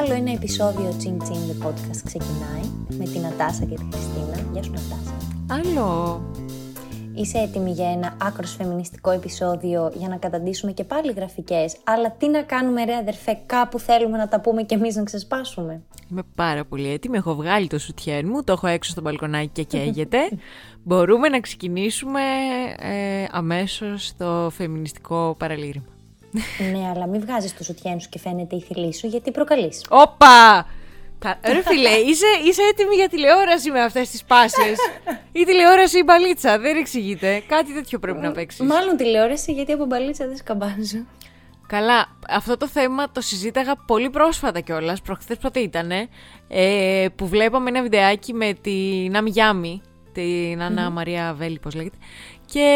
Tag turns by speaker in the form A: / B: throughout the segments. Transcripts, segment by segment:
A: Άλλο ένα επεισόδιο Chin Chin The Podcast ξεκινάει με την Νατάσα και τη Χριστίνα. Γεια σου Νατάσα.
B: Άλλο.
A: Είσαι έτοιμη για ένα άκρος φεμινιστικό επεισόδιο για να καταντήσουμε και πάλι γραφικές, αλλά τι να κάνουμε ρε αδερφέ, κάπου θέλουμε να τα πούμε και εμείς να ξεσπάσουμε.
B: Είμαι πάρα πολύ έτοιμη. Έχω βγάλει το σουτιέν μου, το έχω έξω στο μπαλκονάκι και καίγεται. Μπορούμε να ξεκινήσουμε ε, αμέσως το φεμινιστικό παραλήρημα.
A: Ναι, αλλά μην βγάζεις το σουτιέν σου και φαίνεται η θηλή σου, γιατί προκαλείς.
B: Όπα! Κα- Ρε φίλε, είσαι, είσαι έτοιμη για τηλεόραση με αυτές τις πάσες; η τηλεόραση ή η μπαλίτσα, δεν εξηγείται. Κάτι τέτοιο πρέπει να παίξεις.
A: Μάλλον τηλεόραση, γιατί από μπαλίτσα δεν σκαμπάζω.
B: Καλά, αυτό το θέμα το συζήταγα πολύ πρόσφατα κιόλας. Προχθές πότε ήταν, ε, που βλέπαμε ένα βιντεάκι με την Άμι Γιάμι, την Άννα Μαρία Βέλη, πώς λέγεται. Και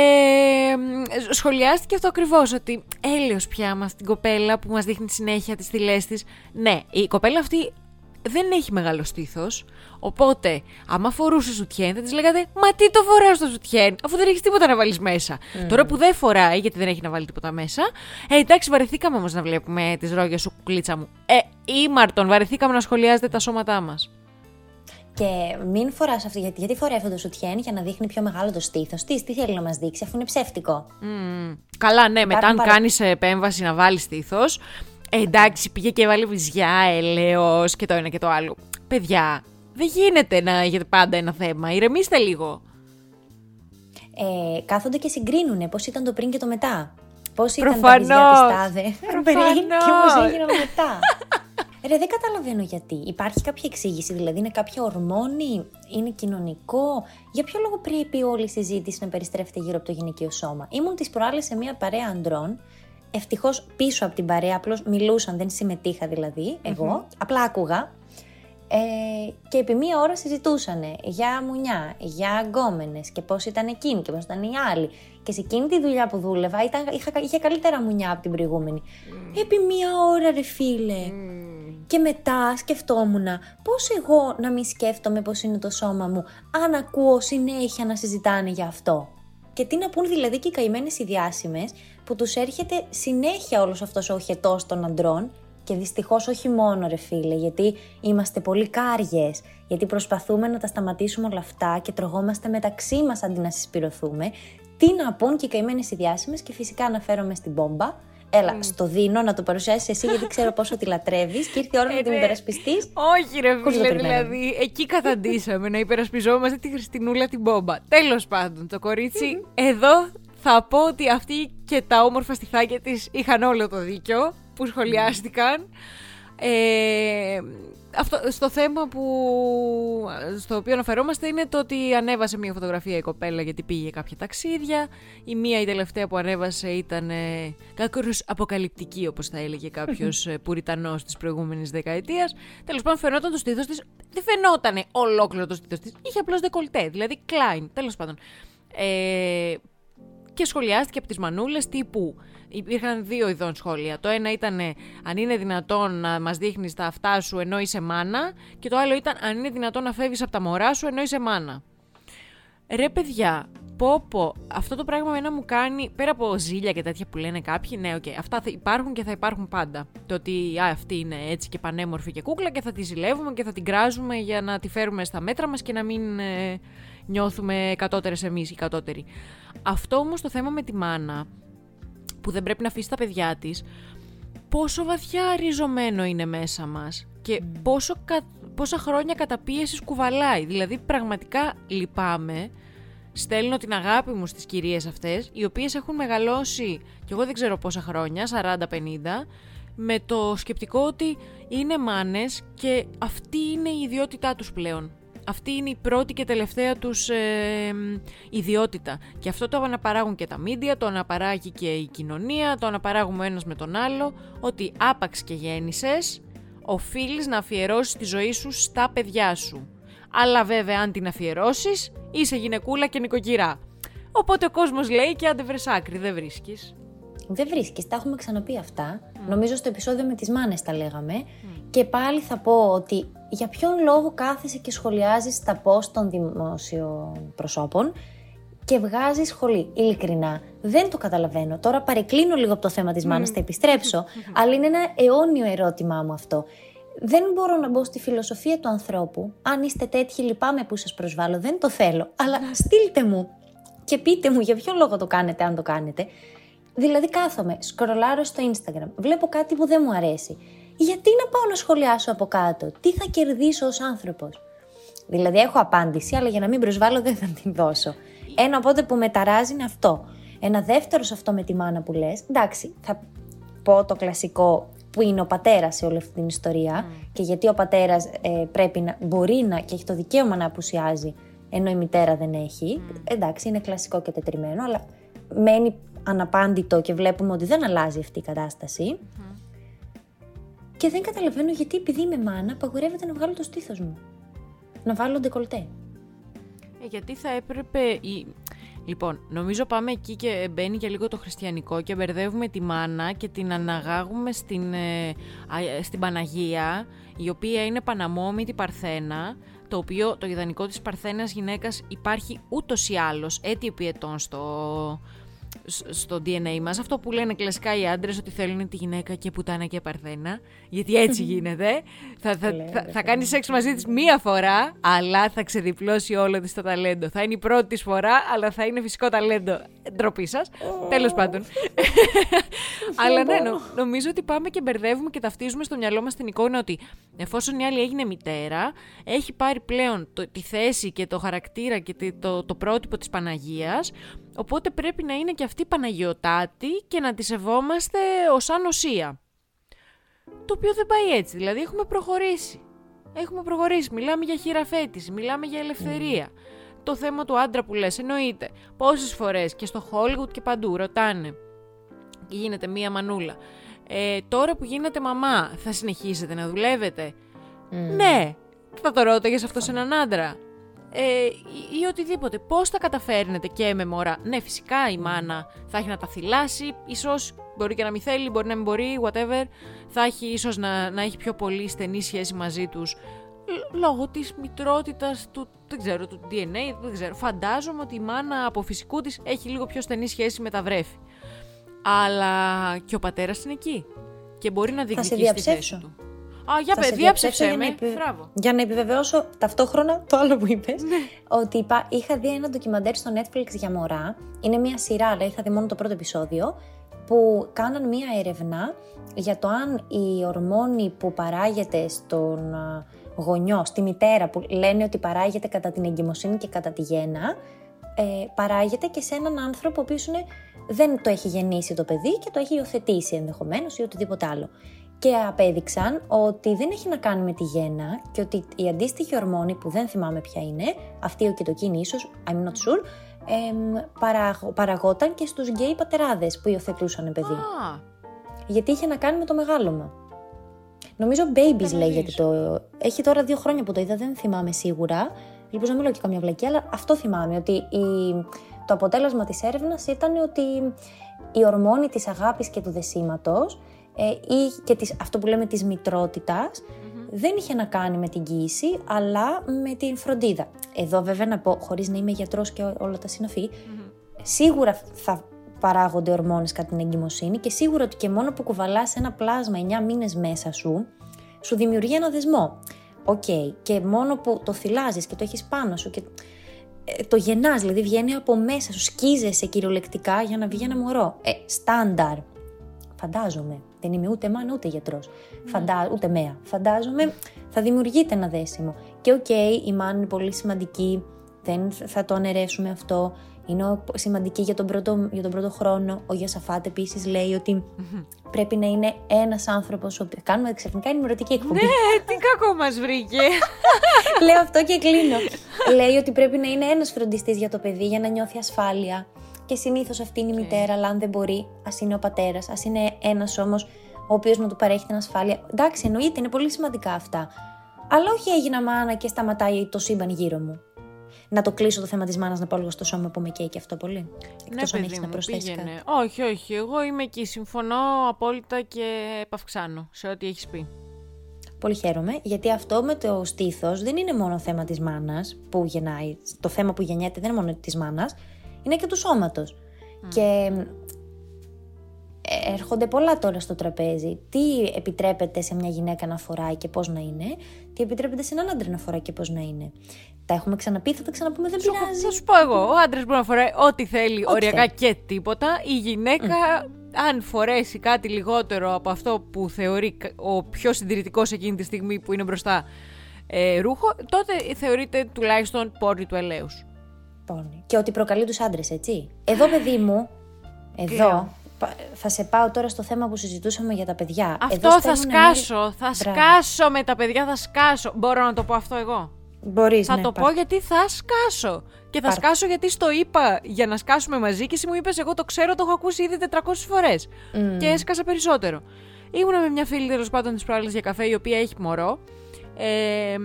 B: μ, σχολιάστηκε αυτό ακριβώς, ότι έλεος πια μας την κοπέλα που μας δείχνει συνέχεια τις θηλές της. Ναι, η κοπέλα αυτή δεν έχει μεγάλο στήθος. Οπότε, άμα φορούσε σουτιέν, θα της λέγατε Μα τι το φοράω στο σουτιέν, αφού δεν έχεις τίποτα να βάλεις μέσα. Τώρα που δεν φοράει, γιατί δεν έχει να βάλει τίποτα μέσα. Ε, εντάξει, βαρεθήκαμε όμως να βλέπουμε τις ρόγες σου, κουκλίτσα μου. Ε, ήμαρτον, βαρεθήκαμε να σχολιάζετε τα σώματά μας.
A: Και μην φοράς αυτό, γιατί, γιατί φοράει αυτό το σουτιέν για να δείχνει πιο μεγάλο το στήθος της; Τι θέλει να μας δείξει, αφού είναι ψεύτικο;
B: Μμμ. Καλά, ναι, μετά αν
A: πάρα-
B: κάνεις επέμβαση να βάλεις στήθος. Ε, εντάξει, πήγε και βάλει βυζιά, ελαίος και το ένα και το άλλο. Παιδιά, δεν γίνεται να έχετε πάντα ένα θέμα. Ηρεμήστε λίγο.
A: Ε, κάθονται και συγκρίνουν πώς ήταν το πριν και το μετά. Πώς ήταν τα
B: Προφανώς.
A: βυζιά της τάδε πριν
B: Προφανώς.
A: και πώς έγιναν μετά. Ρε, δεν καταλαβαίνω γιατί. Υπάρχει κάποια εξήγηση, δηλαδή είναι κάποια ορμόνη, είναι κοινωνικό. Για ποιο λόγο πρέπει όλη η συζήτηση να περιστρέφεται γύρω από το γυναικείο σώμα; Ήμουν τις προάλλες σε μια παρέα ανδρών. Ευτυχώς πίσω από την παρέα, απλώς μιλούσαν, δεν συμμετείχα δηλαδή εγώ. Απλά άκουγα. Ε, και επί μία ώρα συζητούσαν για μουνιά, για αγκόμενε και πώς ήταν εκείνη και πώς ήταν οι άλλοι. Και σε εκείνη τη δουλειά που δούλευα ήταν, είχα, είχε καλύτερα μουνιά από την προηγούμενη. Επί μία ώρα, ρε φίλε. Και μετά σκεφτόμουν πώς εγώ να μην σκέφτομαι πώς είναι το σώμα μου αν ακούω συνέχεια να συζητάνε για αυτό. Και τι να πούν δηλαδή και οι καημένες οι διάσημες που τους έρχεται συνέχεια όλος αυτός ο οχετός των αντρών και δυστυχώς όχι μόνο ρε φίλε γιατί είμαστε πολύ κάριες γιατί προσπαθούμε να τα σταματήσουμε όλα αυτά και τρογόμαστε μεταξύ μας αντί να συσπηρωθούμε. Τι να πούν και οι καημένες οι διάσημες και φυσικά αναφέρομαι στην μπόμπα Έλα, στο δίνω να το παρουσιάσεις εσύ, γιατί ξέρω πόσο τη λατρεύεις και ήρθε η ώρα να την
B: ναι.
A: υπερασπιστείς.
B: Όχι, ρε
A: Χωρίς να
B: φίλε,
A: περιμένουμε.
B: δηλαδή. Εκεί καταντήσαμε να υπερασπιζόμαστε τη Χριστινούλα την μπόμπα. Τέλος πάντων, το κορίτσι εδώ θα πω ότι αυτή και τα όμορφα στιθάκια της είχαν όλο το δίκιο που σχολιάστηκαν. Ε, αυτό, στο θέμα που, στο οποίο αναφερόμαστε είναι το ότι ανέβασε μια φωτογραφία η κοπέλα γιατί πήγε κάποια ταξίδια. Η μία η τελευταία που ανέβασε ήταν ε, κάκρος αποκαλυπτική όπως θα έλεγε κάποιος ε, πουριτανός της προηγούμενης δεκαετίας. Τέλος πάντων φαινόταν το στήθος της, δεν φαινόταν ολόκληρο το στήθος της, είχε απλώς δεκολτέ, δηλαδή κλάιν, τέλος πάντων. Ε, και σχολιάστηκε από τις μανούλες τύπου υπήρχαν δύο ειδών σχόλια. Το ένα ήταν αν είναι δυνατόν να μας δείχνεις τα αυτά σου ενώ είσαι μάνα και το άλλο ήταν αν είναι δυνατόν να φεύγεις από τα μωρά σου ενώ είσαι μάνα. Ρε παιδιά, πω πω, αυτό το πράγμα ένα μου κάνει, πέρα από ζήλια και τέτοια που λένε κάποιοι, ναι, οκ, αυτά θα υπάρχουν και θα υπάρχουν πάντα. Το ότι α, αυτή είναι έτσι και πανέμορφη και κούκλα και θα τη ζηλεύουμε και θα την κράζουμε για να τη φέρουμε στα μέτρα μας και να μην ε, νιώθουμε κατώτερες εμείς οι κατώτεροι. Αυτό όμως το θέμα με τη μάνα, που δεν πρέπει να αφήσει τα παιδιά της, πόσο βαθιά ριζωμένο είναι μέσα μας και πόσο κα- πόσα χρόνια καταπίεσης κουβαλάει. Δηλαδή πραγματικά λυπάμαι, στέλνω την αγάπη μου στις κυρίες αυτές, οι οποίες έχουν μεγαλώσει, και εγώ δεν ξέρω πόσα χρόνια, 40-50, με το σκεπτικό ότι είναι μάνες και αυτή είναι η ιδιότητά τους πλέον. Αυτή είναι η πρώτη και τελευταία τους ε, ιδιότητα. Και αυτό το αναπαράγουν και τα μίντια, το αναπαράγει και η κοινωνία, το αναπαράγουμε ο ένας με τον άλλο, ότι άπαξ και γέννησες, οφείλεις να αφιερώσεις τη ζωή σου στα παιδιά σου. Αλλά βέβαια αν την αφιερώσεις, είσαι γυναικούλα και νοικοκυρά. Οπότε ο κόσμος λέει και άντε βρες άκρη, δεν βρίσκεις.
A: Δεν βρίσκεις, τα έχουμε ξαναπεί αυτά. Νομίζω στο επεισόδιο με τις μάνες τα λέγαμε. Και πάλι θα πω ότι για ποιον λόγο κάθεσαι και σχολιάζεις τα post των δημόσιων προσώπων και βγάζεις σχολή. Ειλικρινά, δεν το καταλαβαίνω. Τώρα παρεκκλίνω λίγο από το θέμα της μάνας, θα επιστρέψω. αλλά είναι ένα αιώνιο ερώτημά μου αυτό. δεν μπορώ να μπω στη φιλοσοφία του ανθρώπου. Αν είστε τέτοιοι, λυπάμαι που σας προσβάλλω, δεν το θέλω. Αλλά στείλτε μου και πείτε μου για ποιο λόγο το κάνετε, αν το κάνετε. Δηλαδή, κάθομαι, σκρολάρω στο Instagram, βλέπω κάτι που δεν μου αρέσει. Γιατί να πάω να σχολιάσω από κάτω, τι θα κερδίσω ως άνθρωπος; Δηλαδή, έχω απάντηση, αλλά για να μην προσβάλλω δεν θα την δώσω. Ένα οπότε που με ταράζει είναι αυτό. Ένα δεύτερο σε αυτό με τη μάνα που λες, εντάξει, θα πω το κλασικό που είναι ο πατέρας σε όλη αυτή την ιστορία και γιατί ο πατέρας ε, πρέπει να μπορεί να και έχει το δικαίωμα να απουσιάζει ενώ η μητέρα δεν έχει. Εντάξει, είναι κλασικό και τετριμένο, αλλά μένει αναπάντητο και βλέπουμε ότι δεν αλλάζει αυτή η κατάσταση. Και δεν καταλαβαίνω γιατί επειδή είμαι μάνα, απαγορεύεται να βγάλω το στήθος μου. Να βάλω ντεκολτέ.
B: Ε, γιατί θα έπρεπε. Η... Λοιπόν, νομίζω πάμε εκεί και μπαίνει και λίγο το χριστιανικό και μπερδεύουμε τη μάνα και την αναγάγουμε στην, ε, στην Παναγία, η οποία είναι Παναμόμητη Παρθένα, το οποίο το ιδανικό της Παρθένας γυναίκας υπάρχει ούτως ή άλλως έτη επί στο, στο DNA μας, αυτό που λένε κλασικά οι άντρες ότι θέλουν τη γυναίκα και πουτάνα και παρθένα, γιατί έτσι γίνεται. θα, θα, θα, θα κάνεις σεξ μαζί της μία φορά, αλλά θα ξεδιπλώσει όλο της το ταλέντο. Θα είναι η πρώτη της φορά, αλλά θα είναι φυσικό ταλέντο. Ντροπή σας. Τέλος πάντων. αλλά ναι, νομίζω ότι πάμε και μπερδεύουμε και ταυτίζουμε στο μυαλό μας την εικόνα ότι εφόσον η άλλη έγινε μητέρα, έχει πάρει πλέον το, τη θέση και το χαρακτήρα και το, το πρότυπο της Παναγίας, Οπότε πρέπει να είναι και αυτή Παναγιωτάτη και να τη σεβόμαστε ως ανοσία. Το οποίο δεν πάει έτσι, δηλαδή έχουμε προχωρήσει. Έχουμε προχωρήσει, μιλάμε για χειραφέτηση, μιλάμε για ελευθερία. Το θέμα του άντρα που λες εννοείται. Πόσες φορές και στο Hollywood και παντού ρωτάνε και γίνεται μία μανούλα. Ε, τώρα που γίνετε μαμά θα συνεχίσετε να δουλεύετε; Ναι, θα το ρώταγες αυτό σε έναν άντρα; Ε, ή, οτιδήποτε. Πώς θα καταφέρνετε και με μωρά; Ναι, φυσικά η μάνα θα έχει να τα θυλάσει, ίσως μπορεί και να μην θέλει, μπορεί να μην μπορεί, whatever. Θα έχει ίσως να, να έχει πιο πολύ στενή σχέση μαζί τους λόγω της μητρότητας του, δεν ξέρω, του DNA, δεν ξέρω. Φαντάζομαι ότι η μάνα από φυσικού της έχει λίγο πιο στενή σχέση με τα βρέφη. Αλλά και ο πατέρας είναι εκεί. Και μπορεί να διεκδικήσει τη θέση του. Α, για παιδιά, διάψεψε με.
A: Για να επιβεβαιώσω ταυτόχρονα το άλλο που είπες. Ναι. Ότι είχα δει ένα ντοκιμαντέρ στο Netflix για μωρά. Είναι μια σειρά, αλλά είχα δει μόνο το πρώτο επεισόδιο. Που κάναν μια έρευνα για το αν η ορμόνη που παράγεται στον γονιό, στη μητέρα, που λένε ότι παράγεται κατά την εγκυμοσύνη και κατά τη γέννα, ε, παράγεται και σε έναν άνθρωπο ο οποίος δεν το έχει γεννήσει το παιδί και το έχει υιοθετήσει ενδεχομένως ή οτιδήποτε άλλο και απέδειξαν ότι δεν έχει να κάνει με τη γέννα και ότι η αντίστοιχη ορμόνη που δεν θυμάμαι ποια είναι, αυτή ο κετοκίνη ίσως, I'm not sure, εμ, παραγόταν και στους γκέι πατεράδες που υιοθετούσαν παιδί. Γιατί είχε να κάνει με το μεγάλωμα. Νομίζω Babies λέγεται το... Έχει τώρα δύο χρόνια που το είδα, δεν θυμάμαι σίγουρα. Ελπίζω να μιλάω και καμιά βλακή, αλλά αυτό θυμάμαι, ότι η... το αποτέλεσμα της έρευνας ήταν ότι η ορμόνη της αγάπης και του δεσίματος ε, ή και της, αυτό που λέμε της μητροτητας δεν είχε να κάνει με την κοίηση, αλλά με την φροντίδα. Εδώ βέβαια να πω, χωρίς να είμαι γιατρός και όλα τα συναφή σίγουρα θα παράγονται ορμόνες κατά την εγκυμοσύνη και σίγουρα ότι και μόνο που κουβαλάς ένα πλάσμα 9 μήνες μέσα σου, σου δημιουργεί ένα δεσμό. Οκ, και μόνο που το θηλάζεις και το έχεις πάνω σου και ε, το γεννάς, δηλαδή βγαίνει από μέσα σου, σκίζεσαι κυριολεκτικά για να βγει ένα μωρό. Ε, στάνταρ. Φαντάζομαι. Δεν είμαι ούτε μάνα ούτε γιατρός. Φαντα... Ούτε μαία. Φαντάζομαι θα δημιουργείται ένα δέσιμο. Και OK, okay, η μάνα είναι πολύ σημαντική. Δεν θα το αναιρέσουμε αυτό. Είναι σημαντική για τον πρώτο, για τον πρώτο χρόνο. Ο Γιασαφάτ επίσης λέει πρέπει να είναι ένας άνθρωπος. Κάνουμε ξαφνικά ενημερωτική εκπομπή.
B: Ναι, τι κακό μας βρήκε.
A: Λέω αυτό και κλείνω. λέει ότι πρέπει να είναι ένας φροντιστής για το παιδί για να νιώθει ασφάλεια. Και συνήθως αυτή είναι η μητέρα, αλλά αν δεν μπορεί, ας είναι ο πατέρας, ας είναι ένας όμως ο οποίος να του παρέχει την ασφάλεια. Εντάξει, εννοείται, είναι πολύ σημαντικά αυτά. Αλλά όχι έγινα μάνα και σταματάει το σύμπαν γύρω μου. Να το κλείσω το θέμα της μάνας, να πάω λίγο στο σώμα που με καίει και αυτό πολύ.
B: Εκτός ναι, αν έχεις να προσθέσεις. Κάτι. Όχι, όχι. Εγώ είμαι εκεί. Συμφωνώ απόλυτα και επαυξάνω σε ό,τι έχεις πει.
A: Πολύ χαίρομαι, γιατί αυτό με το στήθος δεν είναι μόνο θέμα της μάνας που γεννάει. Το θέμα που γεννιέται δεν είναι μόνο της μάνας, είναι και του σώματος. Και ε, έρχονται πολλά τώρα στο τραπέζι. Τι επιτρέπεται σε μια γυναίκα να φοράει και πώς να είναι, τι επιτρέπεται σε έναν άντρα να φοράει και πώς να είναι. Τα έχουμε ξαναπεί, θα τα ξαναπούμε, δεν πειράζει.
B: Θα σου πω εγώ. Ο άντρας μπορεί να φοράει ό,τι θέλει, ό,τι οριακά θέλει. και τίποτα. Η γυναίκα, αν φορέσει κάτι λιγότερο από αυτό που θεωρεί ο πιο συντηρητικός εκείνη τη στιγμή που είναι μπροστά ε, ρούχο, τότε θεωρείται τουλάχιστον πόρνη του ελέους.
A: Πόρνη. Και ότι προκαλεί τους άντρες, έτσι. Εδώ, παιδί μου, εδώ, θα σε πάω τώρα στο θέμα που συζητούσαμε για τα παιδιά.
B: Αυτό θα σκάσω, θα σκάσω με τα παιδιά, θα σκάσω. Μπορώ να το πω αυτό εγώ;
A: Μπορείς,
B: θα
A: ναι,
B: το πω γιατί θα σκάσω. Και θα σκάσω γιατί στο είπα για να σκάσουμε μαζί και εσύ μου είπες: Εγώ το ξέρω, το έχω ακούσει ήδη 400 φορές. Και έσκασα περισσότερο. Ήμουνα με μια φίλη τέλος πάντων της προάλλης για καφέ, η οποία έχει μωρό. Ε,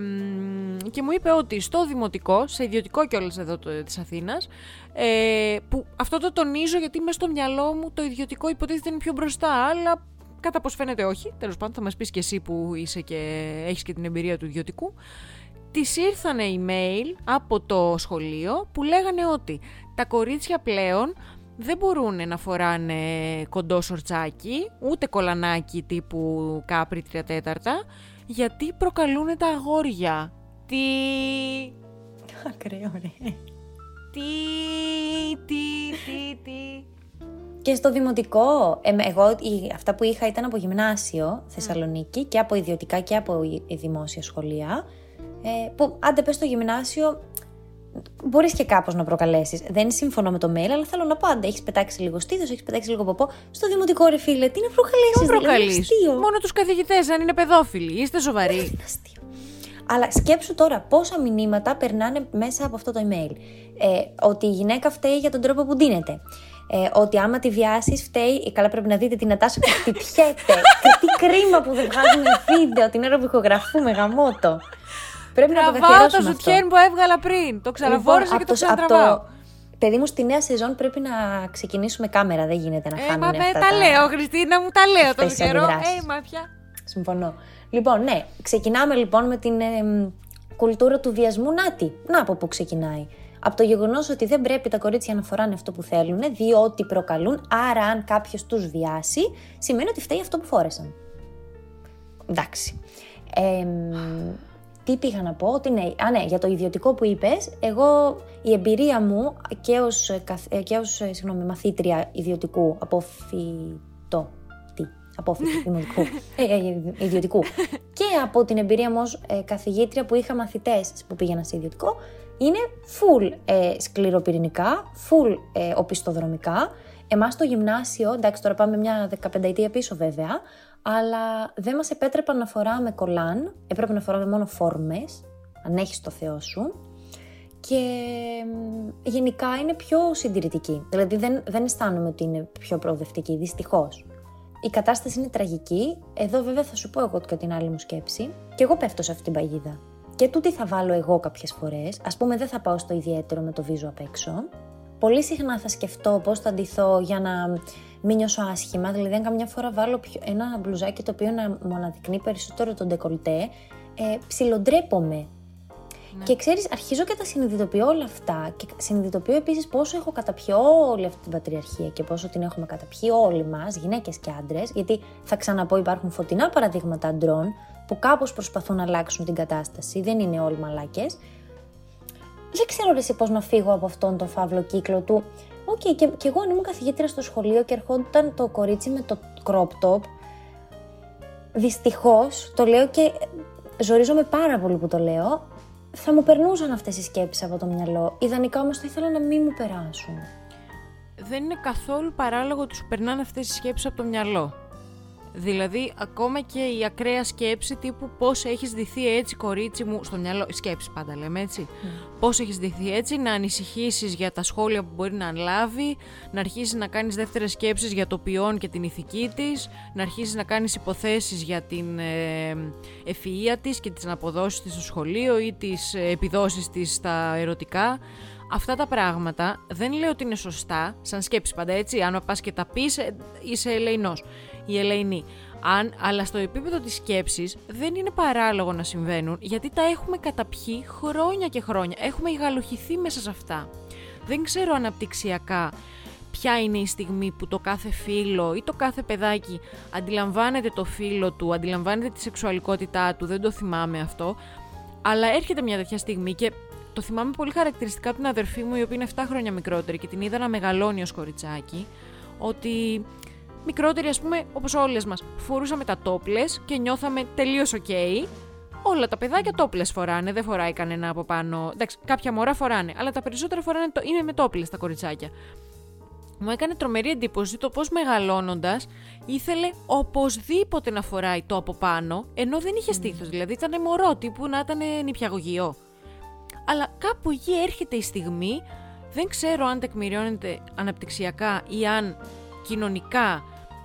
B: και μου είπε ότι στο δημοτικό, σε ιδιωτικό κιόλας εδώ της Αθήνας, ε, που αυτό το τονίζω γιατί μέσα στο μυαλό μου το ιδιωτικό υποτίθεται είναι πιο μπροστά, αλλά κατά πώ φαίνεται όχι. Τέλος πάντων, θα μας πεις κι εσύ που είσαι και έχεις και την εμπειρία του ιδιωτικού. Της ήρθανε email από το σχολείο που λέγανε ότι τα κορίτσια πλέον δεν μπορούν να φοράνε κοντό σορτσάκι, ούτε κολανάκι τύπου κάπρι τρία τέταρτα, γιατί προκαλούν τα αγόρια; Τι...
A: Ακραίο, ρε.
B: Τι, τι, τι, τι.
A: Και στο δημοτικό, εγώ αυτά που είχα ήταν από γυμνάσιο Θεσσαλονίκη και από ιδιωτικά και από δημόσια σχολεία. Ε, που άντε πες στο γυμνάσιο, μπορείς και κάπως να προκαλέσεις. Δεν συμφωνώ με το mail, αλλά θέλω να πω: Αν έχεις πετάξει λίγο στήθος, έχεις πετάξει λίγο ποπό. Στο δημοτικό ρε φίλε, τι να προκαλέσεις. Τι προκαλείς;
B: Μόνο τους καθηγητές, αν είναι παιδόφιλοι. Είστε σοβαροί.
A: Είναι αστείο. Αλλά σκέψου τώρα πόσα μηνύματα περνάνε μέσα από αυτό το email. Ε, ότι η γυναίκα φταίει για τον τρόπο που ντύνεται. Ε, ότι άμα τη βιάσεις, φταίει. Καλά, πρέπει να δείτε την Νατάσα που χτυπιέται. και τι κρίμα που δεν βγάζουμε βίντεο την ώρα που ηχογραφούμε γαμότο.
B: Πρέπει να το καθιερώσουμε το σουτιέν που έβγαλα πριν. Το ξαναφόρεσα λοιπόν, και το ξανατραβάω.
A: Παιδί μου, στη νέα σεζόν πρέπει να ξεκινήσουμε κάμερα. Δεν γίνεται να ε, χάνουμε
B: αυτά. τα, τα λέω, Χριστίνα μου, τα λέω τον καιρό. Ε, μάτια.
A: Συμφωνώ. Λοιπόν, ναι, ξεκινάμε λοιπόν με την ε, κουλτούρα του βιασμού. Νάτι, να από πού ξεκινάει. Από το γεγονός ότι δεν πρέπει τα κορίτσια να φοράνε αυτό που θέλουν, διότι προκαλούν. Άρα, αν κάποιος τους βιάσει, σημαίνει ότι φταίει αυτό που φόρεσαν. Εντάξει. Ε, τι πήγα να πω, ότι ναι, α, ναι, για το ιδιωτικό που είπες, εγώ η εμπειρία μου και ως, ε, και ως ε, συγγνώμη, μαθήτρια ιδιωτικού αποφυτό, τι, απόφοιτου δημοτικού, ε, ε, ιδιωτικού και από την εμπειρία μου ως ε, καθηγήτρια που είχα μαθητές που πήγαινα σε ιδιωτικό, είναι full ε, σκληροπυρηνικά, full ε, οπισθοδρομικά. Εμάς στο γυμνάσιο, εντάξει τώρα πάμε μια 15 ετία πίσω βέβαια, αλλά δεν μας επέτρεπαν να φοράμε κολάν, έπρεπε να φοράμε μόνο φόρμες, αν έχεις το Θεό σου, και γενικά είναι πιο συντηρητική. Δηλαδή δεν, δεν αισθάνομαι ότι είναι πιο προοδευτική, δυστυχώς. Η κατάσταση είναι τραγική. Εδώ βέβαια θα σου πω εγώ και την άλλη μου σκέψη. Και εγώ πέφτω σε αυτή την παγίδα. Και τούτη θα βάλω εγώ κάποιες φορές. Ας πούμε δεν θα πάω στο ιδιαίτερο με το βίζο απ' έξω. Πολύ συχνά θα σκεφτώ πώς θα ντυθώ για να μην νιώσω άσχημα. Δηλαδή, αν καμιά φορά βάλω ένα μπλουζάκι το οποίο να μου αναδεικνύει περισσότερο τον ντεκολτέ, ε, ψιλοντρέπομαι. Ναι. Και ξέρεις, αρχίζω και τα συνειδητοποιώ όλα αυτά. Και συνειδητοποιώ επίσης πόσο έχω καταπιεί όλη αυτή την πατριαρχία και πόσο την έχουμε καταπιεί όλοι μας, γυναίκες και άντρες. Γιατί θα ξαναπώ, υπάρχουν φωτεινά παραδείγματα αντρών που κάπως προσπαθούν να αλλάξουν την κατάσταση. Δεν είναι όλοι μαλάκες. Δεν ξέρω εσύ πώς να φύγω από αυτόν τον φαύλο κύκλο του OK, okay, και, και εγώ αν ήμουν καθηγήτρια στο σχολείο και ερχόταν το κορίτσι με το crop top, δυστυχώς το λέω και ζορίζομαι πάρα πολύ που το λέω, θα μου περνούσαν αυτές οι σκέψεις από το μυαλό. Ιδανικά όμως θα ήθελα να μην μου περάσουν.
B: Δεν είναι καθόλου παράλογο ότι σου περνάνε αυτές οι σκέψεις από το μυαλό. Δηλαδή, ακόμα και η ακραία σκέψη τύπου πώς έχεις δυθεί έτσι, κορίτσι μου, στο μυαλό. Σκέψη πάντα λέμε έτσι. Mm. Πώς έχεις δυθεί έτσι, να ανησυχήσεις για τα σχόλια που μπορεί να ανλάβει, να αρχίσεις να κάνεις δεύτερες σκέψεις για το ποιόν και την ηθική της, να αρχίσεις να κάνεις υποθέσεις για την ε, ευφυα της και τις αποδόσεις της στο σχολείο ή τις ε, επιδόσεις της στα ερωτικά. Αυτά τα πράγματα δεν λέω ότι είναι σωστά, σαν σκέψη πάντα έτσι. Αν πας και τα πεις, ε, είσαι ελεηνός η Ελεηνή. Αν, αλλά στο επίπεδο της σκέψης δεν είναι παράλογο να συμβαίνουν γιατί τα έχουμε καταπιεί χρόνια και χρόνια. Έχουμε γαλουχηθεί μέσα σε αυτά. Δεν ξέρω αναπτυξιακά ποια είναι η στιγμή που το κάθε φίλο ή το κάθε παιδάκι αντιλαμβάνεται το φίλο του, αντιλαμβάνεται τη σεξουαλικότητά του, δεν το θυμάμαι αυτό. Αλλά έρχεται μια τέτοια στιγμή και το θυμάμαι πολύ χαρακτηριστικά από την αδερφή μου, η οποία είναι 7 χρόνια μικρότερη και την είδα να μεγαλώνει ως κοριτσάκι, ότι μικρότερη, ας πούμε, όπως όλες μας, φορούσαμε τα τόπλες και νιώθαμε τελείως OK. Όλα τα παιδάκια τόπλες φοράνε, δεν φοράει κανένα από πάνω. Εντάξει, κάποια μωρά φοράνε, αλλά τα περισσότερα φοράνε το... είναι με τόπλες τα κοριτσάκια. Μου έκανε τρομερή εντύπωση το πώς μεγαλώνοντας ήθελε οπωσδήποτε να φοράει το από πάνω, ενώ δεν είχε στήθος. Δηλαδή ήταν μωρό τύπου να ήταν νηπιαγωγείο. Αλλά κάπου εκεί έρχεται η στιγμή, δεν ξέρω αν τεκμηριώνεται αναπτυξιακά ή αν κοινωνικά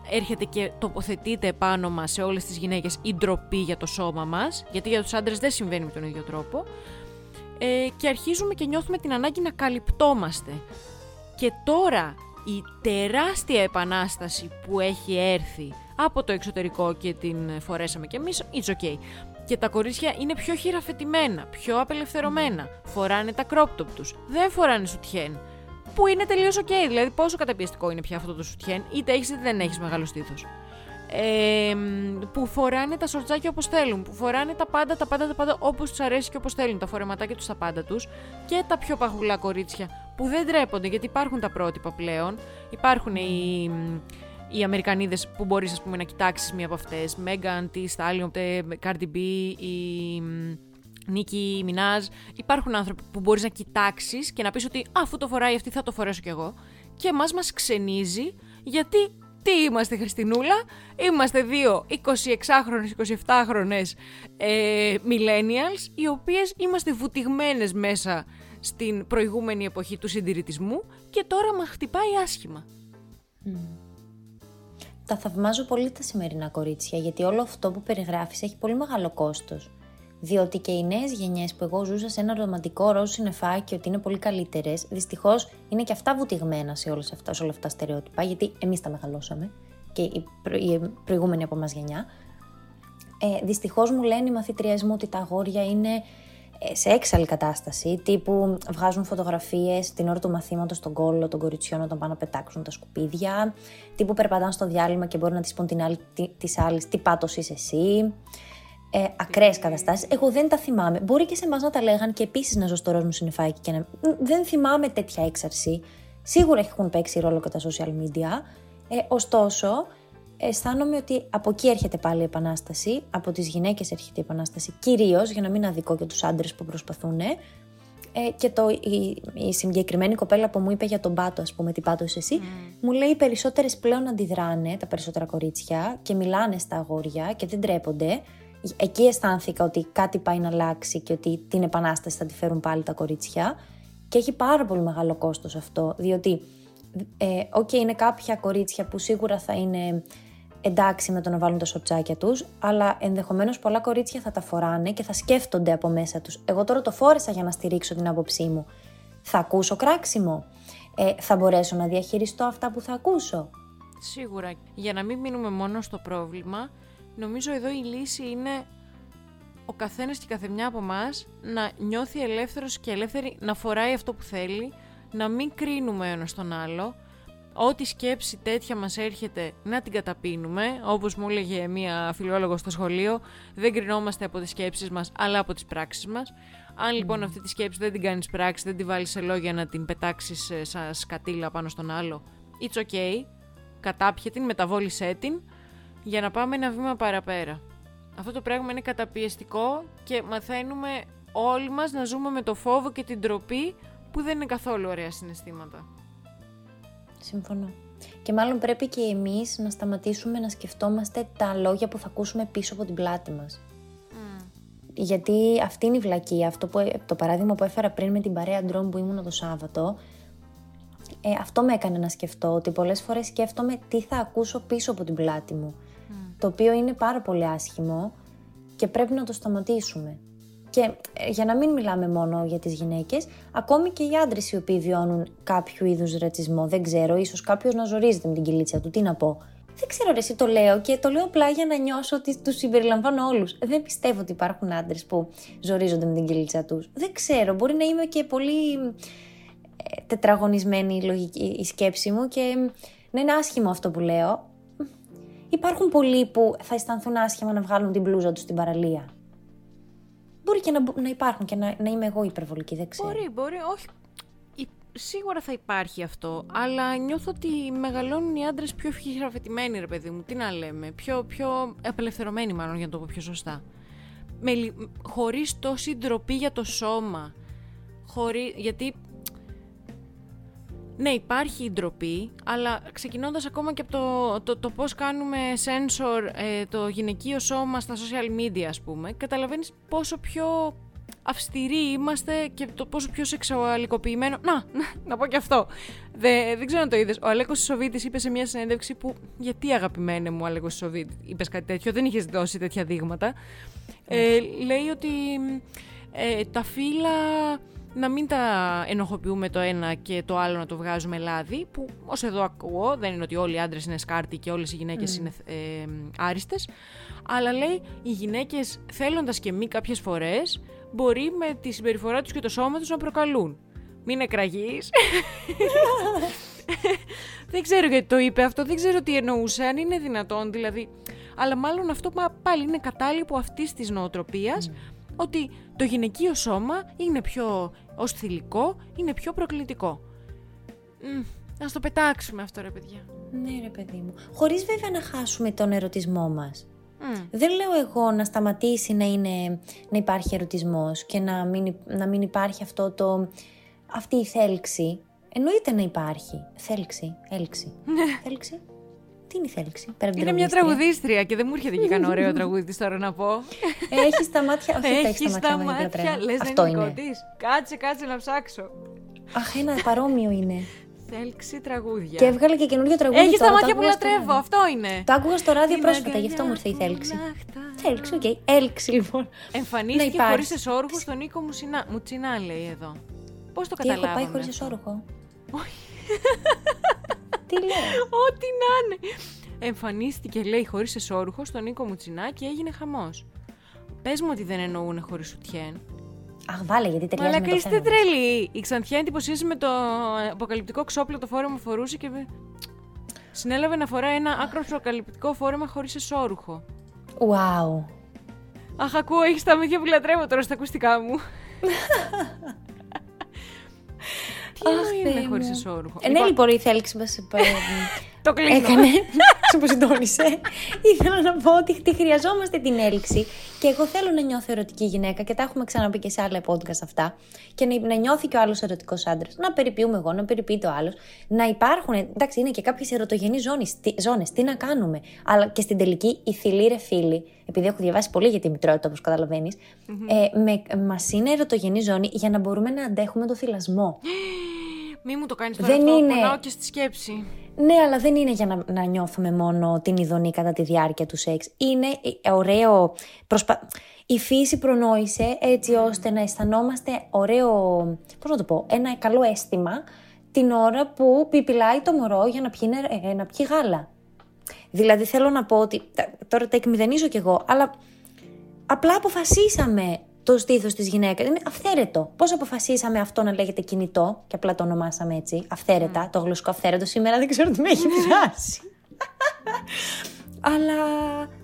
B: έρχεται και τοποθετείται πάνω μας σε όλες τις γυναίκες η ντροπή για το σώμα μας, γιατί για τους άντρες δεν συμβαίνει με τον ίδιο τρόπο, ε, και αρχίζουμε και νιώθουμε την ανάγκη να καλυπτόμαστε. Και τώρα η τεράστια επανάσταση που έχει έρθει από το εξωτερικό και την φορέσαμε κι εμείς, it's okay. Και τα κορίτσια είναι πιο χειραφετημένα, πιο απελευθερωμένα. Φοράνε τα crop top τους, δεν φοράνε σουτιέν που είναι τελείως ok. Δηλαδή, πόσο καταπιεστικό είναι πια αυτό το σουτιέν, είτε έχεις είτε δεν έχεις μεγάλο στήθος. Ε, που φοράνε τα σορτσάκια όπως θέλουν, που φοράνε τα πάντα, τα πάντα, τα πάντα όπως τους αρέσει και όπως θέλουν, τα φορεματάκια τους τα πάντα τους και τα πιο παχουλά κορίτσια που δεν ντρέπονται γιατί υπάρχουν τα πρότυπα πλέον. Υπάρχουν οι, οι Αμερικανίδες που μπορείς να κοιτάξεις μία από αυτές. Megan, T, Stallion, Cardi B, η Νίκη Μινάζ. Υπάρχουν άνθρωποι που μπορείς να κοιτάξεις και να πεις ότι αφού το φοράει αυτή θα το φορέσω κι εγώ. Και εμάς μας ξενίζει γιατί τι είμαστε Χριστινούλα, είμαστε δύο 26χρονες, 27χρονες ε, millennials οι οποίες είμαστε βουτυγμένες μέσα στην προηγούμενη εποχή του συντηρητισμού και τώρα μας χτυπάει άσχημα.
A: Τα θαυμάζω πολύ τα σημερινά κορίτσια γιατί όλο αυτό που περιγράφεις έχει πολύ μεγάλο κόστος. Διότι και οι νέες γενιές που εγώ ζούσα σε ένα ρομαντικό ροζ συννεφάκι ότι είναι πολύ καλύτερες, δυστυχώς είναι και αυτά βουτυγμένα σε, όλες αυτά, σε όλα αυτά τα στερεότυπα, γιατί εμείς τα μεγαλώσαμε και η, προ, η προηγούμενη από εμάς γενιά. Ε, δυστυχώς μου λένε οι μαθήτριέ μου ότι τα αγόρια είναι ε, σε έξαλλη κατάσταση, τύπου βγάζουν φωτογραφίες την ώρα του μαθήματος στον κόλλο των κοριτσιών όταν πάνε να πετάξουν τα σκουπίδια, τύπου περπατάνε στο διάλειμμα και μπορεί να τη πούν την άλλη της άλλης τι πάτος είσαι εσύ ε, ακραίες καταστάσεις. Εγώ δεν τα θυμάμαι. Μπορεί και σε εμάς να τα λέγαν και επίσης να ζω στο ροζ μου συνεφάκι και να. Δεν θυμάμαι τέτοια έξαρση. Σίγουρα έχουν παίξει ρόλο και τα social media. Ε, ωστόσο, αισθάνομαι ότι από εκεί έρχεται πάλι η επανάσταση. Από τις γυναίκες έρχεται η επανάσταση. Κυρίως για να μην αδικώ και τους άντρες που προσπαθούν. Ε, και το, η, η συγκεκριμένη κοπέλα που μου είπε για τον πάτο, ας πούμε, τι πάτο εσύ, mm. μου λέει οι περισσότερες πλέον αντιδράνε, τα περισσότερα κορίτσια, και μιλάνε στα αγόρια και δεν τρέπονται εκεί αισθάνθηκα ότι κάτι πάει να αλλάξει και ότι την επανάσταση θα τη φέρουν πάλι τα κορίτσια. Και έχει πάρα πολύ μεγάλο κόστος αυτό, διότι, ε, okay, είναι κάποια κορίτσια που σίγουρα θα είναι εντάξει με το να βάλουν τα σοτσάκια τους, αλλά ενδεχομένως πολλά κορίτσια θα τα φοράνε και θα σκέφτονται από μέσα τους. Εγώ τώρα το φόρεσα για να στηρίξω την άποψή μου. Θα ακούσω κράξιμο; Ε, θα μπορέσω να διαχειριστώ αυτά που θα ακούσω;
B: Σίγουρα. Για να μην μείνουμε μόνο στο πρόβλημα, νομίζω εδώ η λύση είναι ο καθένας και η καθεμιά από εμάς να νιώθει ελεύθερος και ελεύθερη να φοράει αυτό που θέλει, να μην κρίνουμε ένας τον άλλο, ό,τι σκέψη τέτοια μας έρχεται να την καταπίνουμε, όπως μου έλεγε μία φιλόλογος στο σχολείο, δεν κρινόμαστε από τις σκέψεις μας, αλλά από τις πράξεις μας. Αν λοιπόν αυτή τη σκέψη δεν την κάνεις πράξη, δεν τη βάλεις σε λόγια να την πετάξεις ε, σαν σκατήλα πάνω στον άλλο, it's okay, κατάπιε την, μεταβόλησέ την, για να πάμε ένα βήμα παραπέρα. Αυτό το πράγμα είναι καταπιεστικό και μαθαίνουμε όλοι μας να ζούμε με το φόβο και την τροπή που δεν είναι καθόλου ωραία συναισθήματα.
A: Συμφωνώ. Και μάλλον πρέπει και εμείς να σταματήσουμε να σκεφτόμαστε τα λόγια που θα ακούσουμε πίσω από την πλάτη μας. Γιατί αυτή είναι η βλακία, αυτό που, το παράδειγμα που έφερα πριν με την παρέα ντρόμ που ήμουν το Σάββατο, ε, αυτό με έκανε να σκεφτώ, ότι πολλές φορές σκέφτομαι τι θα ακούσω πίσω από την πλάτη μου το οποίο είναι πάρα πολύ άσχημο και πρέπει να το σταματήσουμε. Και ε, για να μην μιλάμε μόνο για τις γυναίκες, ακόμη και οι άντρες οι οποίοι βιώνουν κάποιο είδους ρατσισμό, δεν ξέρω, ίσως κάποιος να ζορίζεται με την κυλίτσα του, τι να πω. Δεν ξέρω, ρε, εσύ το λέω και το λέω απλά για να νιώσω ότι τους συμπεριλαμβάνω όλους. Δεν πιστεύω ότι υπάρχουν άντρες που ζορίζονται με την κυλίτσα τους. Δεν ξέρω, μπορεί να είμαι και πολύ τετραγωνισμένη η, λογική, η σκέψη μου και να είναι άσχημο αυτό που λέω. Υπάρχουν πολλοί που θα αισθανθούν άσχημα να βγάλουν την μπλούζα τους στην παραλία. Μπορεί και να, να υπάρχουν και να, να είμαι εγώ υπερβολική, δεν ξέρω.
B: Μπορεί, μπορεί, όχι. Σίγουρα θα υπάρχει αυτό, αλλά νιώθω ότι μεγαλώνουν οι άντρες πιο χειραφετημένοι, ρε παιδί μου. Τι να λέμε, πιο, πιο απελευθερωμένοι, μάλλον για να το πω πιο σωστά. Με, χωρίς τόση ντροπή για το σώμα. Χωρί, γιατί ναι, υπάρχει η ντροπή, αλλά ξεκινώντας ακόμα και από το, το, το πώς κάνουμε sensor ε, το γυναικείο σώμα στα social media, ας πούμε, καταλαβαίνεις πόσο πιο αυστηροί είμαστε και το πόσο πιο σεξουαλικοποιημένο. Να, να, να πω και αυτό. Δε, δεν ξέρω αν το είδες. Ο Αλέκος Σοβίτη είπε σε μια συνέντευξη που. Γιατί αγαπημένε μου, Αλέκος Σοβίτη, είπες κάτι τέτοιο, δεν είχες δώσει τέτοια δείγματα. Ε, λέει ότι ε, τα φύλλα να μην τα ενοχοποιούμε το ένα και το άλλο να το βγάζουμε λάδι, που όσο εδώ ακούω, δεν είναι ότι όλοι οι άντρες είναι σκάρτοι και όλες οι γυναίκες είναι ε, άριστες, αλλά λέει οι γυναίκες θέλοντας και μη κάποιες φορές, μπορεί με τη συμπεριφορά τους και το σώμα τους να προκαλούν. Μην εκραγείς. δεν ξέρω γιατί το είπε αυτό, δεν ξέρω τι εννοούσε, αν είναι δυνατόν δηλαδή. Αλλά μάλλον αυτό πάλι είναι κατάλοιπο αυτής της νοοτροπίας, ότι το γυναικείο σώμα είναι πιο ως θηλυκό, είναι πιο προκλητικό. Να το πετάξουμε αυτό ρε παιδιά.
A: Ναι ρε παιδί μου. Χωρίς βέβαια να χάσουμε τον ερωτισμό μας. Δεν λέω εγώ να σταματήσει να, είναι, να υπάρχει ερωτισμός και να μην, να μην υπάρχει αυτό το, αυτή η θέλξη. Εννοείται να υπάρχει. Θέλξη, έλξη. Θέλξη. Τι είναι η Θέλξη, πέρα
B: Είναι μια τραγουδίστρια; και δεν μου έρχεται και κανένα ωραίο τραγούδι τώρα να πω.
A: Έχει τα μάτια. Όχι, έχεις
B: τα μάτια. Λες
A: Αυτό
B: είναι. είναι. Κάτσε, κάτσε να ψάξω.
A: Αχ, ένα παρόμοιο είναι.
B: Θέλξη τραγούδια.
A: Και έβγαλε και καινούργιο τραγούδι.
B: Έχει τα μάτια που λατρεύω, αυτό είναι.
A: Το άκουγα στο ράδιο πρόσφατα, γι' αυτό μου ήρθε η Θέλξη. Θέλξη, οκ. Έλξη λοιπόν.
B: Εμφανίστηκε χωρίς εσόρουχο στον Νίκο Μουτσινά, λέει εδώ. Πώς το καταλάβαμε.
A: έχω πάει χωρίς εσόρουχο;
B: Όχι.
A: Τι λέει;
B: Ό,τι να είναι. Εμφανίστηκε, λέει, χωρίς εσόρουχο στον Νίκο Μουτσινά και έγινε χαμός. Πες μου ότι δεν εννοούν χωρίς σουτιέν.
A: Αχ, βάλε, γιατί ταιριάζει
B: Αλλά με το είστε τρελή. Η Ξανθιά εντυπωσίασε με το αποκαλυπτικό ξόπλο το φόρεμα φορούσε και. Συνέλαβε να φοράει ένα άκρο προκαλυπτικό φόρεμα χωρίς εσόρουχο.
A: Wow.
B: Αχ, ακούω, έχεις τα μύθια που λατρεύω τώρα στα ακουστικά μου. Τι είναι χωρίς εσόρουχο.
A: Ε, ναι, λοιπόν, η θέλξη μας.
B: Το κλείνω.
A: Έκανε. Σου συντόνισε. Ήθελα να πω ότι τη χρειαζόμαστε την έλξη. Και εγώ θέλω να νιώθω ερωτική γυναίκα και τα έχουμε ξαναπεί και σε άλλα podcast αυτά. Και να, να νιώθει και ο άλλος ερωτικός άντρας. Να περιποιούμε εγώ, να περιποιεί το άλλος. Να υπάρχουν. Εντάξει, είναι και κάποιες ερωτογενείς ζώνες. Τι να κάνουμε. Αλλά και στην τελική, οι θηλοί ρε φίλοι, επειδή έχω διαβάσει πολύ για τη μητρότητα, όπως καταλαβαίνεις, ε, μας είναι ερωτογενή ζώνη για να μπορούμε να αντέχουμε το θυλασμό.
B: Μη μου το κάνεις τώρα δεν αυτό, είναι... πονάω και στη σκέψη.
A: Ναι, αλλά δεν είναι για να, να νιώθουμε μόνο την ειδονή κατά τη διάρκεια του σεξ. Είναι ε, ωραίο. Προσπα... Η φύση προνόησε έτσι ώστε να αισθανόμαστε ωραίο. Πώς να το πω, ένα καλό αίσθημα την ώρα που πιπιλάει το μωρό για να πιει, ε, να πιει γάλα. Δηλαδή θέλω να πω ότι. Τώρα τα εκμηδενίζω κι εγώ, αλλά απλά αποφασίσαμε το στήθος της γυναίκας. Είναι αυθαίρετο. Πώς αποφασίσαμε αυτό να λέγεται κινητό και απλά το ονομάσαμε έτσι, αυθαίρετα, το γλωσσικό αυθαίρετο. Σήμερα δεν ξέρω τι με έχει πιάσει. Αλλά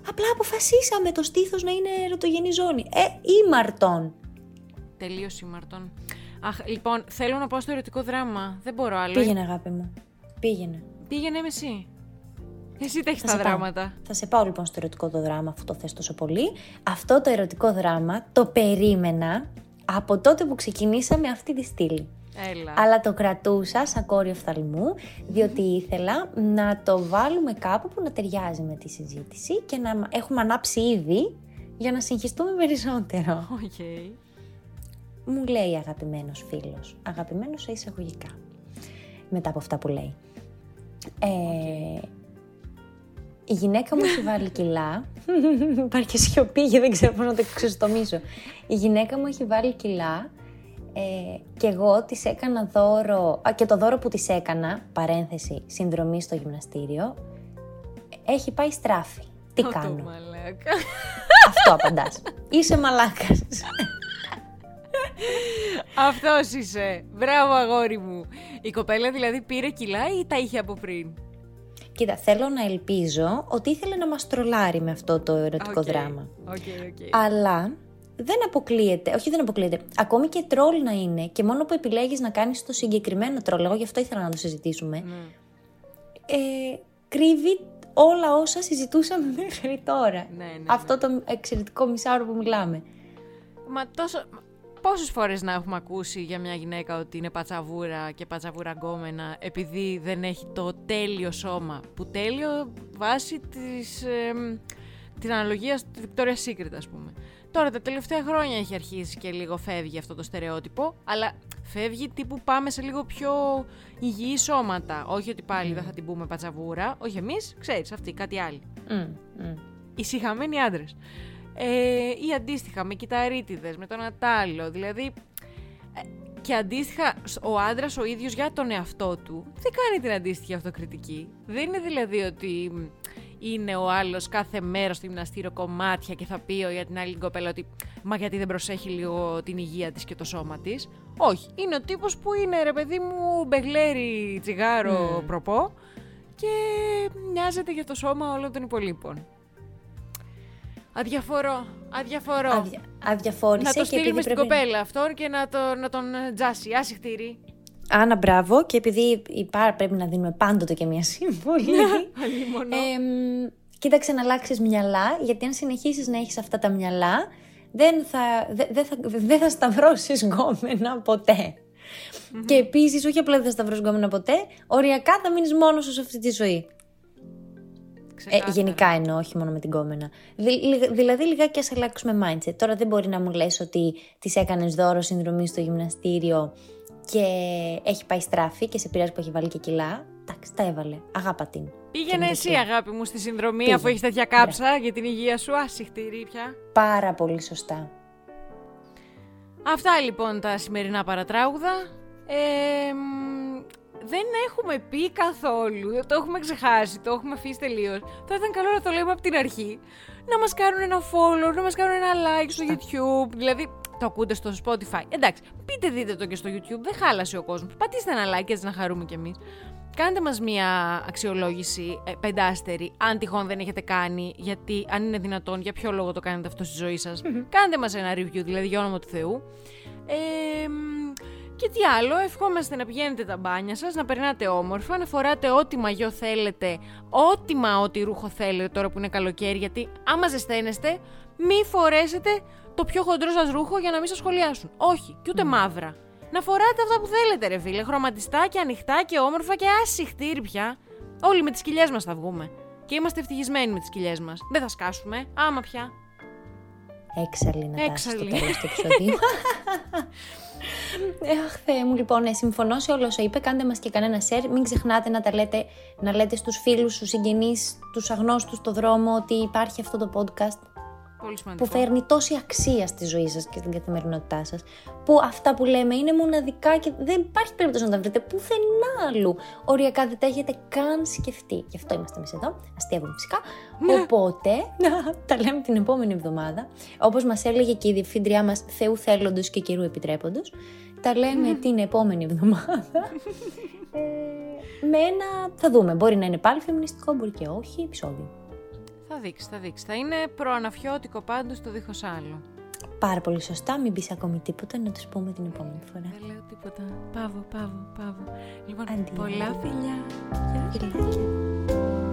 A: απλά αποφασίσαμε το στήθος να είναι ερωτογενή ζώνη. Ε, ήμαρτον.
B: Τελείως ήμαρτον. Αχ, λοιπόν, θέλω να πάω στο ερωτικό δράμα. Δεν μπορώ άλλο.
A: Πήγαινε, αγάπη μου. Πήγαινε.
B: Πήγαινε με εσύ. Εσύ τα έχεις τα δράματα.
A: Θα σε πάω λοιπόν στο ερωτικό το δράμα, αφού το θες τόσο πολύ. Αυτό το ερωτικό δράμα το περίμενα από τότε που ξεκινήσαμε αυτή τη στήλη.
B: Έλα.
A: Αλλά το κρατούσα σαν κόριο φθαλμού, διότι ήθελα να το βάλουμε κάπου που να ταιριάζει με τη συζήτηση και να έχουμε ανάψει ήδη για να συγχυστούμε περισσότερο.
B: Okay.
A: Μου λέει αγαπημένος φίλος, αγαπημένος σε εισαγωγικά, μετά από αυτά που λέει. Ε, η γυναίκα μου έχει βάλει κιλά. Υπάρχει και σιωπή και δεν ξέρω πώς να το ξεστομίσω. Η γυναίκα μου έχει βάλει κιλά ε, και εγώ της έκανα δώρο, α, και το δώρο που της έκανα, παρένθεση, συνδρομή στο γυμναστήριο, έχει πάει στράφι. Τι
B: Ο
A: κάνω;
B: μαλάκα.
A: Αυτό απαντάς. Είσαι μαλάκας.
B: Αυτός είσαι. Μπράβο, αγόρι μου. Η κοπέλα δηλαδή πήρε κιλά ή τα είχε από πριν;
A: Κοίτα, θέλω να ελπίζω ότι ήθελε να μας τρολάρει με αυτό το ερωτικό
B: Οκ,
A: δράμα.
B: OK, OK.
A: Αλλά δεν αποκλείεται, όχι δεν αποκλείεται, ακόμη και τρολ να είναι και μόνο που επιλέγεις να κάνεις το συγκεκριμένο τρολ, εγώ γι' αυτό ήθελα να το συζητήσουμε,
B: Ναι.
A: ε, κρύβει όλα όσα συζητούσαμε μέχρι τώρα.
B: Ναι, ναι,
A: Αυτό το εξαιρετικό μισάωρο που μιλάμε.
B: Μα τόσο... Πόσες φορές να έχουμε ακούσει για μια γυναίκα ότι είναι πατσαβούρα και πατσαβούρα γκόμενα επειδή δεν έχει το τέλειο σώμα. Που τέλειο βάσει της, εμ, την αναλογία του Victoria's Secret ας πούμε. Τώρα τα τελευταία χρόνια έχει αρχίσει και λίγο φεύγει αυτό το στερεότυπο, αλλά φεύγει τύπου πάμε σε λίγο πιο υγιή σώματα. Όχι ότι πάλι δεν θα την πούμε πατσαβούρα, όχι εμείς, ξέρεις αυτοί, κάτι άλλοι
A: Μμ, μμ.
B: ησυχαμένοι άντρες. Ε, ή αντίστοιχα με κυταρίτιδες, με τον Ατάλο. Δηλαδή, ε, και αντίστοιχα ο άντρας ο ίδιος για τον εαυτό του δεν κάνει την αντίστοιχη αυτοκριτική. Δεν είναι δηλαδή ότι μ, είναι ο άλλος κάθε μέρα στο γυμναστήριο κομμάτια και θα πει ο- για την άλλη κοπέλα ότι μα γιατί δεν προσέχει λίγο την υγεία της και το σώμα της. Όχι, είναι ο τύπος που είναι ρε παιδί μου μπεγλέρι τσιγάρο προπό και νοιάζεται για το σώμα όλων των υπολείπων. Αδιαφορώ, αδιαφορώ.
A: Αδια, αδιαφόρησε
B: να το
A: και
B: στείλουμε
A: επειδή
B: στην
A: πρέπει...
B: κοπέλα αυτόν και να, το, να τον ε, τζάσει. Άσυχτήρι.
A: Άνα, μπράβο. Και επειδή υπά, πρέπει να δίνουμε πάντοτε και μια συμβολή.
B: Αλλήμωνο.
A: Εμ, κοίταξε να αλλάξεις μυαλά, γιατί αν συνεχίσεις να έχεις αυτά τα μυαλά, δεν θα, δε, δεν θα, δεν θα σταυρώσεις γκόμενα ποτέ. Και επίσης, όχι απλά δεν θα σταυρώσεις γκόμενα ποτέ, οριακά θα μείνεις μόνος σου σε αυτή τη ζωή. Ε,
B: Ξεκάθαρα.
A: γενικά εννοώ, όχι μόνο με την κόμενα. Δη- λι- δηλαδή, λιγάκι ας αλλάξουμε mindset. Τώρα δεν μπορεί να μου λες ότι της έκανες δώρο συνδρομή στο γυμναστήριο και έχει πάει στράφη και σε πειράζει που έχει βάλει και κιλά. Εντάξει, τα έβαλε. Αγάπα την.
B: Πήγαινε
A: Και
B: εσύ,
A: με το
B: αγάπη μου, στη συνδρομή
A: Πήγε.
B: αφού έχεις τέτοια κάψα για την υγεία σου. Άσυχτήρι πια.
A: Πάρα πολύ σωστά.
B: Αυτά λοιπόν τα σημερινά παρατράγουδα. Ε, μ, δεν έχουμε πει καθόλου, το έχουμε ξεχάσει, το έχουμε αφήσει τελείως. Θα ήταν καλό να το λέμε από την αρχή. Να μας κάνουν ένα follow, να μας κάνουν ένα like στο YouTube. Δηλαδή, το ακούτε στο Spotify. Εντάξει, πείτε δείτε το και στο YouTube, δεν χάλασε ο κόσμος. Πατήστε ένα like έτσι να χαρούμε κι εμείς. Κάντε μας μία αξιολόγηση ε, πεντάστερη, αν τυχόν δεν έχετε κάνει, γιατί αν είναι δυνατόν, για ποιο λόγο το κάνετε αυτό στη ζωή σας. Κάντε μας ένα review, δηλαδή για όνομα του Θεού. Ε, μ, και τι άλλο, ευχόμαστε να πηγαίνετε τα μπάνια σας, να περνάτε όμορφα, να φοράτε ό,τι μαγιό θέλετε, ό,τι μα ό,τι ρούχο θέλετε τώρα που είναι καλοκαίρι, γιατί άμα ζεσταίνεστε, μη φορέσετε το πιο χοντρό σας ρούχο για να μην σας σχολιάσουν. Όχι, και ούτε μαύρα. Να φοράτε αυτά που θέλετε ρε φίλε, χρωματιστά και ανοιχτά και όμορφα και άσυχτήρι πια. Όλοι με τις κοιλιές μας θα βγούμε. Και είμαστε ευτυχισμένοι με τις κοιλιές μας. Δεν θα σκάσουμε, άμα πια.
A: Έξαλλη να τάσει στο
B: Έξαλλη.
A: τέλος του επεισοδίου. Ε, Αχ, Θεέ μου, λοιπόν, ε, συμφωνώ σε όλο όσο είπε. Κάντε μας και κανένα share. Μην ξεχνάτε να τα λέτε, να λέτε στους φίλους, στους συγγενείς, στου αγνώστους στο δρόμο ότι υπάρχει αυτό το podcast
B: Πολύ σημαντικό.
A: Που φέρνει τόση αξία στη ζωή σας και στην καθημερινότητά σας. Που αυτά που λέμε είναι μοναδικά και δεν υπάρχει περίπτωση να τα βρείτε πουθενά άλλου. Οριακά δεν τα έχετε καν σκεφτεί. Γι' αυτό είμαστε εμείς εδώ. Αστείευουμε φυσικά. Οπότε, τα λέμε την επόμενη εβδομάδα. Όπως μας έλεγε και η διευθύντριά μας, Θεού θέλοντος και καιρού επιτρέποντος. Τα λέμε την επόμενη εβδομάδα. ε, με ένα. Θα δούμε. Μπορεί να είναι πάλι φεμινιστικό, μπορεί και όχι. Επισόδιο.
B: Θα δείξει, θα δείξει. Θα είναι προαναφιώτικο πάντως το δίχως άλλο.
A: Πάρα πολύ σωστά. Μην πεις ακόμη τίποτα. Να τους πούμε την επόμενη φορά.
B: Δεν λέω τίποτα. Πάβω, πάβω, πάβω. Λοιπόν,
A: Αντίο.
B: πολλά φιλιά. Γεια.
A: Φιλάκια.